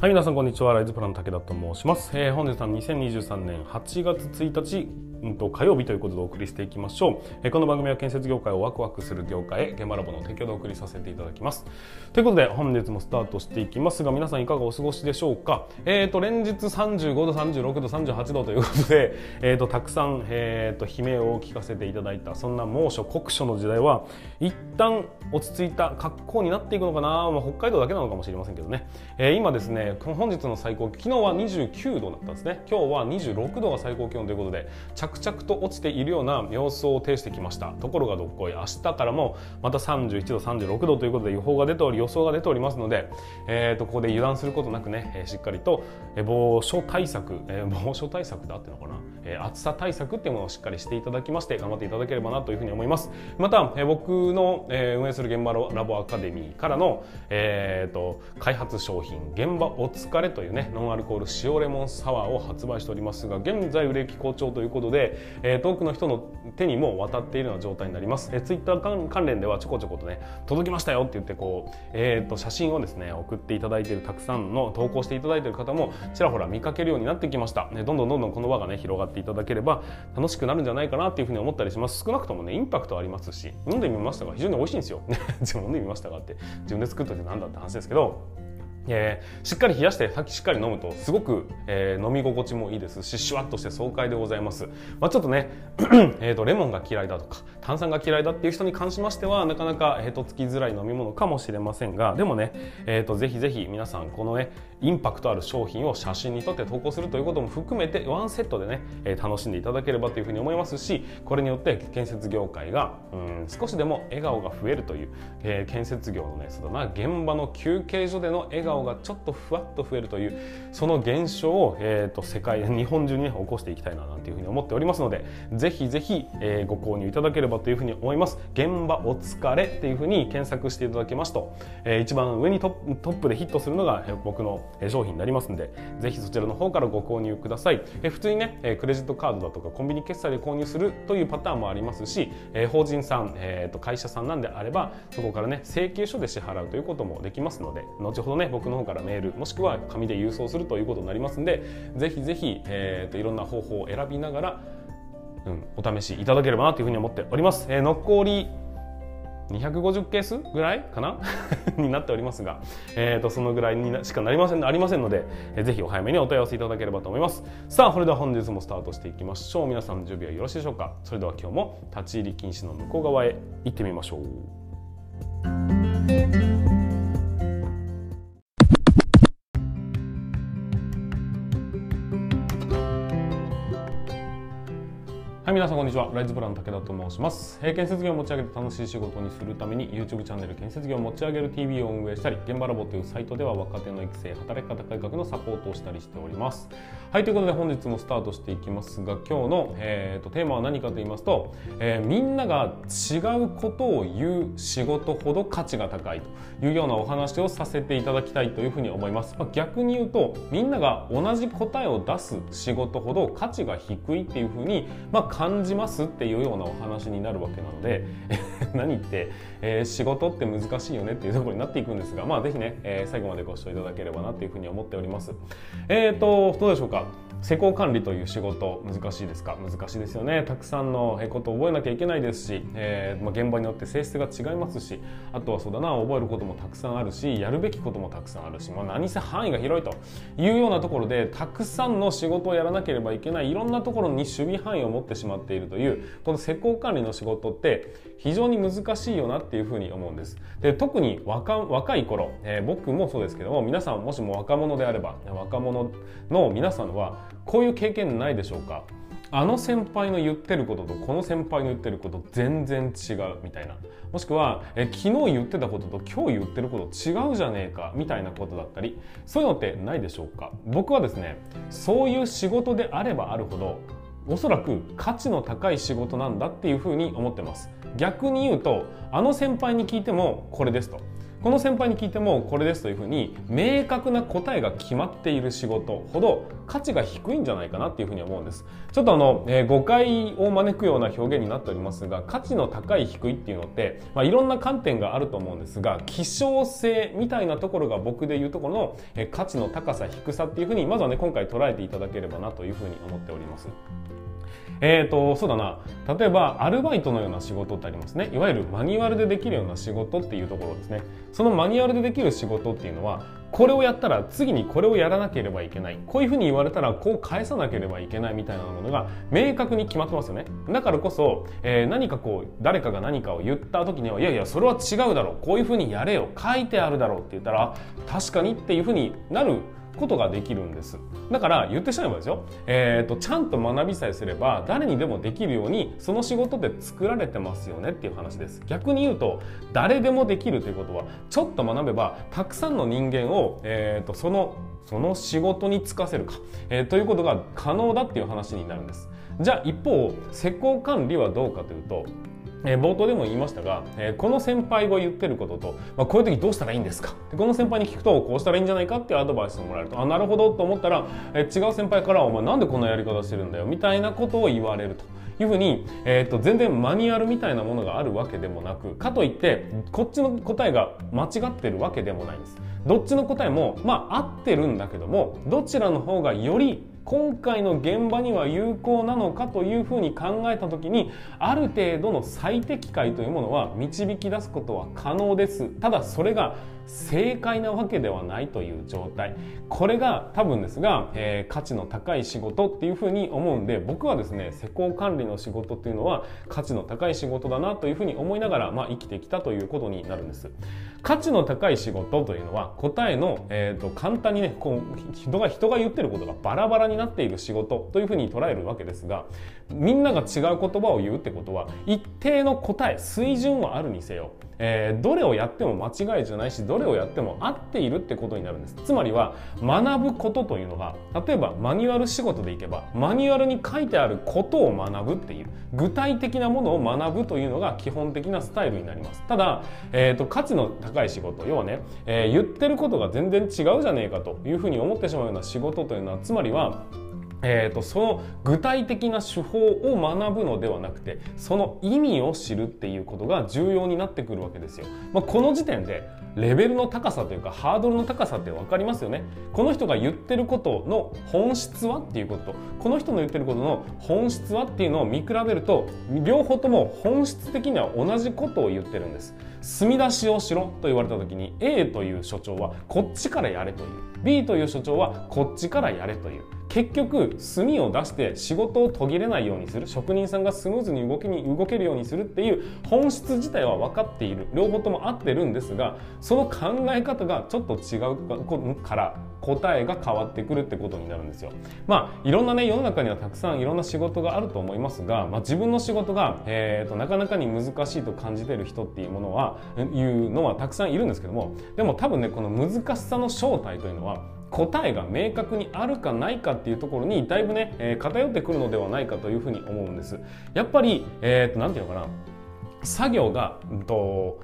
はい、皆さんこんにちは。ライズプランの武田と申します。えー、本日は2023年8月1日、うん、と火曜日ということでお送りしていきましょう。え、この番組は建設業界をワクワクする業界へ現場ラボの提供でお送りさせていただきます。ということで本日もスタートしていきますが、皆さんいかがお過ごしでしょうか。えっ、ー、と連日35度、36度、38度ということで、えっ、ー、とたくさんえっ、ー、と悲鳴を聞かせていただいたそんな猛暑酷暑の時代は一旦落ち着いた格好になっていくのかな。まあ、北海道だけなのかもしれませんけどね。えー、今ですね。本日の最高昨日は29度だったんですね今日は26度が最高気温ということで着着々と落ちているような様子を呈してきました。ところがどっこい明日からもまた31度36度ということで予報が出ており予想が出ておりますので、えー、とここで油断することなくね、しっかりと防暑対策、え、防暑対策だっていうのかな、え、暑さ対策っていうものをしっかりしていただきまして頑張っていただければなというふうに思います。また、え、僕の、え、運営する現場ラボアカデミーからの、えーと、と開発商品現場お疲れというねノンアルコール塩レモンサワーを発売しておりますが現在売れ行き好調ということで、でえー、多くの人の手にも渡っているような状態になります、えー、ツイッター関連ではちょこちょことね届きましたよって言ってこう、えー、と写真をですね送っていただいているたくさんの投稿していただいている方もちらほら見かけるようになってきました、ね、どんどんどんどんこの輪がね広がっていただければ楽しくなるんじゃないかなっていうふうに思ったりします。少なくともねインパクトありますし飲んでみましたが非常に美味しいんですよ。飲んでみましたがって自分で作っといてなんだって話ですけどえー、しっかり冷やしてしっかり飲むとすごく、えー、飲み心地もいいですしシュワッとして爽快でございます、まあ、ちょっとね えとレモンが嫌いだとか炭酸が嫌いだっていう人に関しましてはなかなか、えー、とつきづらい飲み物かもしれませんがでもね、えー、とぜひぜひ皆さんこのねインパクトある商品を写真に撮って投稿するということも含めてワンセットでね、えー、楽しんでいただければというふうに思いますしこれによって建設業界がうん少しでも笑顔が増えるという、えー、建設業のねそうだな現場の休憩所での笑顔がちょっとふわっと増えるというその現象を、えーと、世界日本中に、ね、起こしていきたいななんていうふうに思っておりますのでぜひぜひ、えー、ご購入いただければというふうに思います。現場お疲れっていうふうに検索していただけますと、えー、一番上にトップでヒットするのが僕の商品になりますのでぜひそちらの方からご購入ください、えー、普通にねクレジットカードだとかコンビニ決済で購入するというパターンもありますし、えー、法人さん、えーと、会社さんなんであればそこからね請求書で支払うということもできますので後ほどね僕の方からメールもしくは紙で郵送するということになりますんでぜひぜひ、えーと、いろんな方法を選びながら、うん、お試しいただければなというふうに思っております。えー、残り250ケースぐらいかな？になっておりますが、えーと、そのぐらいにしかなりませんありませんので、えー、ぜひお早めにお問い合わせいただければと思います。さあそれでは本日もスタートしていきましょう。皆さん準備はよろしいでしょうか？それでは今日も立ち入り禁止の向こう側へ行ってみましょう。皆さんこんにちは。ライズプラン武田と申します。建設業を持ち上げて楽しい仕事にするために YouTube チャンネル建設業を持ち上げる TV を運営したり、現場ラボというサイトでは若手の育成、働き方改革のサポートをしたりしております。はい、ということで本日もスタートしていきますが、今日の、えーと、テーマは何かと言いますと、えー、みんなが違うことを言う仕事ほど価値が高いというようなお話をさせていただきたいというふうに思います。まあ、逆に言うと、みんなが同じ答えを出す仕事ほど価値が低いっていうふうに、まあ感じますっていうようなお話になるわけなので 何言って、えー、仕事って難しいよねっていうところになっていくんですがまあ是非ね、えー、最後までご視聴いただければなっていうふうに思っております。えーとどうでしょうか？施工管理という仕事難しいですか？難しいですよねたくさんのことを覚えなきゃいけないですし、えーまあ、現場によって性質が違いますしあとはそうだな覚えることもたくさんあるしやるべきこともたくさんあるし、まあ、何せ範囲が広いというようなところでたくさんの仕事をやらなければいけないいろんなところに守備範囲を持ってしまっているというこの施工管理の仕事って非常に難しいよなっていうふうに思うんです。で特に若若い頃、えー、僕もそうですけども皆さんもしも若者であれば若者の皆さんはこういう経験ないでしょうか？あの先輩の言ってることとこの先輩の言ってること全然違うみたいな。もしくはえ昨日言ってたことと今日言ってること違うじゃねえかみたいなことだったり。そういうのってないでしょうか？僕はですねそういう仕事であればあるほどおそらく価値の高い仕事なんだっていうふうに思ってます。逆に言うとあの先輩に聞いてもこれですと。この先輩に聞いてもこれですというふうに明確な答えが決まっている仕事ほど価値が低いんじゃないかなっていうふうに思うんですちょっとあの、えー、誤解を招くような表現になっておりますが価値の高い低いっていうのって、まあ、いろんな観点があると思うんですが希少性みたいなところが僕で言うところの、えー、価値の高さ低さっていうふうにまずはね今回捉えていただければなというふうに思っております。えーと、そうだな。例えばアルバイトのような仕事ってありますね。いわゆるマニュアルでできるような仕事っていうところですね。そのマニュアルでできる仕事っていうのはこれをやったら次にこれをやらなければいけない。こういうふうに言われたらこう返さなければいけないみたいなものが明確に決まってますよね。だからこそ、えー、何かこう誰かが何かを言った時にはいやいやそれは違うだろう。こういうふうにやれよ。書いてあるだろうって言ったら確かにっていうふうになることができるんです。だから言ってしまえばですよ、えーと、ちゃんと学びさえすれば誰にでもできるようにその仕事で作られてますよねっていう話です。逆に言うと誰でもできるということはちょっと学べばたくさんの人間を、えーと、そのその仕事に就かせるか、えー、ということが可能だっていう話になるんです。じゃあ一方施工管理はどうかというとえー、冒頭でも言いましたが、えー、この先輩が言ってることと、まあ、こういう時どうしたらいいんですか？でこの先輩に聞くとこうしたらいいんじゃないかっていうアドバイスをもらえると。あなるほどと思ったら、えー、違う先輩からお前なんでこんなやり方してるんだよ？みたいなことを言われると。いうふうに、えーと、全然マニュアルみたいなものがあるわけでもなくかといってこっちの答えが間違ってるわけでもないんです。どっちの答えもまあ合ってるんだけどもどちらの方がより今回の現場には有効なのかというふうに考えた時にある程度の最適解というものは導き出すことは可能です。ただそれが正解なわけではないという状態。これが多分ですが、えー、価値の高い仕事っていうふうに思うんで僕はですね施工管理の仕事っていうのは価値の高い仕事だなというふうに思いながら、まあ、生きてきたということになるんです。価値の高い仕事というのは答えの、えーと、簡単にねこう人が人が言ってることがバラバラになっている仕事というふうに捉えるわけですがみんなが違う言葉を言うってことは一定の答え水準はあるにせよ。えー、どれをやっても間違いじゃないしどれをやっても合っているってことになるんです。つまりは学ぶことというのが例えばマニュアル仕事でいけばマニュアルに書いてあることを学ぶっていう具体的なものを学ぶというのが基本的なスタイルになります。ただ、えーと、価値の高い仕事要はね、えー、言ってることが全然違うじゃねえかというふうに思ってしまうような仕事というのはつまりはえーと、その具体的な手法を学ぶのではなくてその意味を知るっていうことが重要になってくるわけですよ。まあ、この時点でレベルの高さというかハードルの高さって分かりますよね。この人が言ってることの本質はっていうこととこの人の言ってることの本質はっていうのを見比べると両方とも本質的には同じことを言ってるんです。墨出しをしろと言われた時に A という所長はこっちからやれという。B という所長はこっちからやれという。結局墨を出して仕事を途切れないようにする職人さんがスムーズに動きに動けるようにするっていう本質自体は分かっている両方とも合ってるんですがその考え方がちょっと違うから答えが変わってくるってことになるんですよ。まあいろんなね世の中にはたくさんいろんな仕事があると思いますが、まあ、自分の仕事が、えーと、なかなかに難しいと感じてる人っていうものはいうのはたくさんいるんですけどもでも多分ねこの難しさの正体というのは答えが明確にあるかないかっていうところにだいぶね、えー、偏ってくるのではないかというふうに思うんです。やっぱり、えー、となんていうのかな作業が、うんと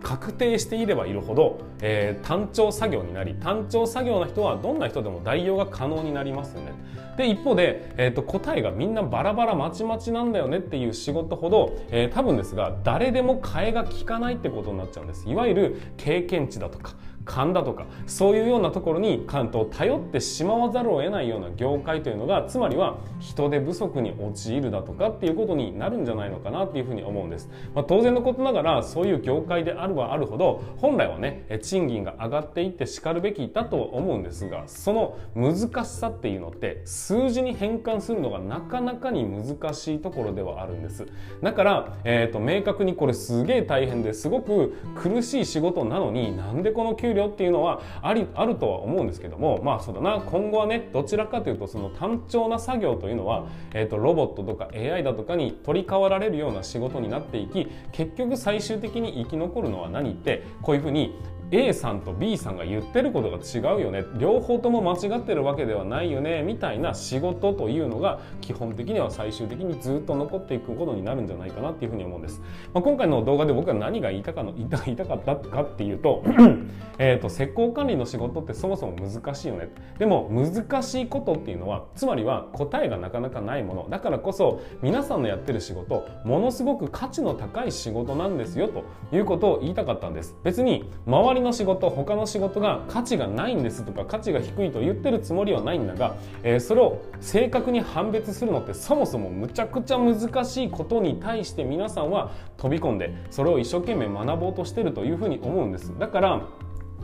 確定していればいるほど、えー、単調作業になり単調作業な人はどんな人でも代用が可能になりますよね。で一方で、えーと、答えがみんなバラバラまちまちなんだよねっていう仕事ほど、えー、多分ですが誰でも替えが利かないってことになっちゃうんです。いわゆる経験値だとか勘だとかそういうようなところに関東頼ってしまわざるを得ないような業界というのがつまりは人手不足に陥るだとかっていうことになるんじゃないのかなっていうふうに思うんです、まあ、当然のことながらそういう業界であるはあるほど本来はね賃金が上がっていってしかるべきだと思うんですがその難しさっていうのって数字に変換するのがなかなかに難しいところではあるんです。だから、えーと、明確にこれすげえ大変ですごく苦しい仕事なのになんでこの給給料っていうのはありあるとは思うんですけどもまあそうだな。今後はねどちらかというとその単調な作業というのは、えーと、ロボットとか AI だとかに取り代わられるような仕事になっていき結局最終的に生き残るのは何ってこういうふうに A さんと B さんが言ってることが違うよね。両方とも間違ってるわけではないよね。みたいな仕事というのが基本的には最終的にずっと残っていくことになるんじゃないかなっていうふうに思うんです、まあ、今回の動画で僕は何が言いたかの言いたかったかっていうと えと施工管理の仕事ってそもそも難しいよね。でも難しいことっていうのはつまりは答えがなかなかないもの。だからこそ皆さんのやってる仕事ものすごく価値の高い仕事なんですよということを言いたかったんです。別に周りりの仕事他の仕事が価値がないんですとか価値が低いと言ってるつもりはないんだが、えー、それを正確に判別するのってそもそもむちゃくちゃ難しいことに対して皆さんは飛び込んでそれを一生懸命学ぼうとしてるというふうに思うんです。だから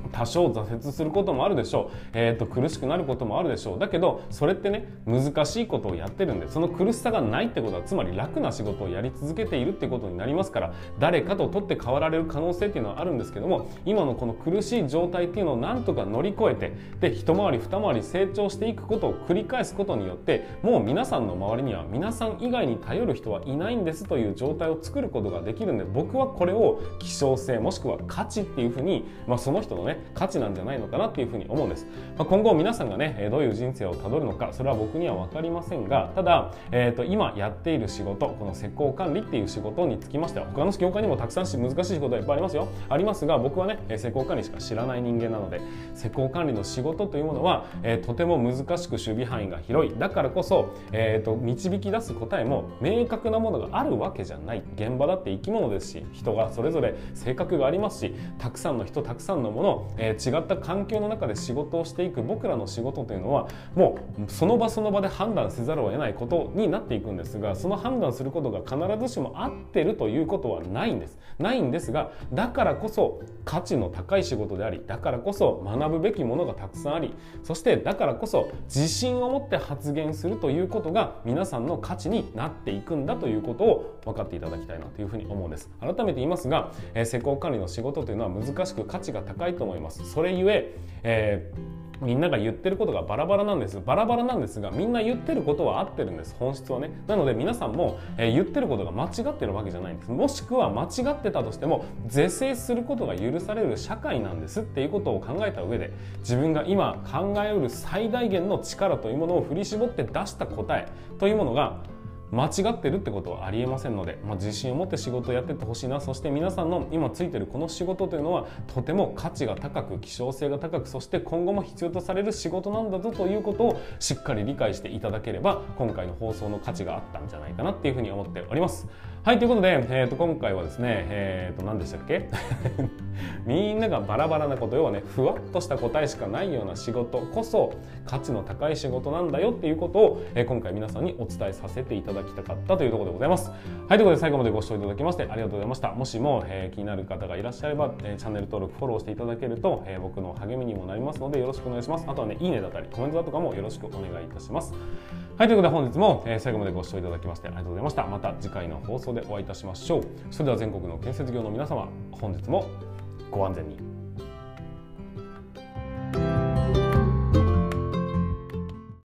多少挫折することもあるでしょう、えーと、苦しくなることもあるでしょう。だけどそれってね難しいことをやってるんでその苦しさがないってことはつまり楽な仕事をやり続けているってことになりますから誰かと取って代わられる可能性っていうのはあるんですけども今のこの苦しい状態っていうのをなんとか乗り越えてで一回り二回り成長していくことを繰り返すことによってもう皆さんの周りには皆さん以外に頼る人はいないんですという状態を作ることができるんで僕はこれを希少性もしくは価値っていうふうに、まあ、その人のね価値なんじゃないのかなっていうふうに思うんです、まあ、今後皆さんがねどういう人生をたどるのかそれは僕には分かりませんがただ、えーと、今やっている仕事この施工管理っていう仕事につきましては他の業界にもたくさんし難しい仕事はいっぱいありますよ。ありますが僕はね施工管理しか知らない人間なので施工管理の仕事というものは、えー、とても難しく守備範囲が広い。だからこそ、えーと導き出す答えも明確なものがあるわけじゃない。現場だって生き物ですし人がそれぞれ性格がありますしたくさんの人たくさんのもの、えー、違った環境の中で仕事をしていく僕らの仕事というのはもうその場その場で判断せざるを得ないことになっていくんですがその判断することが必ずしも合ってるということはないんです。ないんですがだからこそ価値の高い仕事でありだからこそ学ぶべきものがたくさんありそしてだからこそ自信を持って発言するということが皆さんの価値になっていくんだということを分かっていただきたいなというふうに思うんです。改めて言いますが、えー、施工管理の仕事というのは難しく価値が高いといます。それゆええーみんなが言ってることがバラバラなんです。バラバラなんですがみんな言ってることは合ってるんです。本質はね。なので皆さんも、えー、言ってることが間違ってるわけじゃないんです。もしくは間違ってたとしても是正することが許される社会なんです。っていうことを考えた上で自分が今考えうる最大限の力というものを振り絞って出した答えというものが間違ってるってことはありえませんので、まあ、自信を持って仕事をやってってほしいなそして皆さんの今ついてるこの仕事というのはとても価値が高く希少性が高くそして今後も必要とされる仕事なんだぞということをしっかり理解していただければ今回の放送の価値があったんじゃないかなっていうふうに思っております。はいということで、えー、と今回はですね、えー、と何でしたっけ？みんながバラバラなこと要はねふわっとした答えしかないような仕事こそ価値の高い仕事なんだよっていうことを、えー、今回皆さんにお伝えさせていただきたかったというところでございます。はいということで最後までご視聴いただきましてありがとうございました。もしも、えー、気になる方がいらっしゃれば、えー、チャンネル登録フォローしていただけると、えー、僕の励みにもなりますのでよろしくお願いします。あとはねいいねだったりコメントだとかもよろしくお願いいたします。はいということで本日も、えー、最後までご視聴いただきましてありがとうございました。また次回の放送でお会いいたしましょう。それでは全国の建設業の皆様本日もご安全に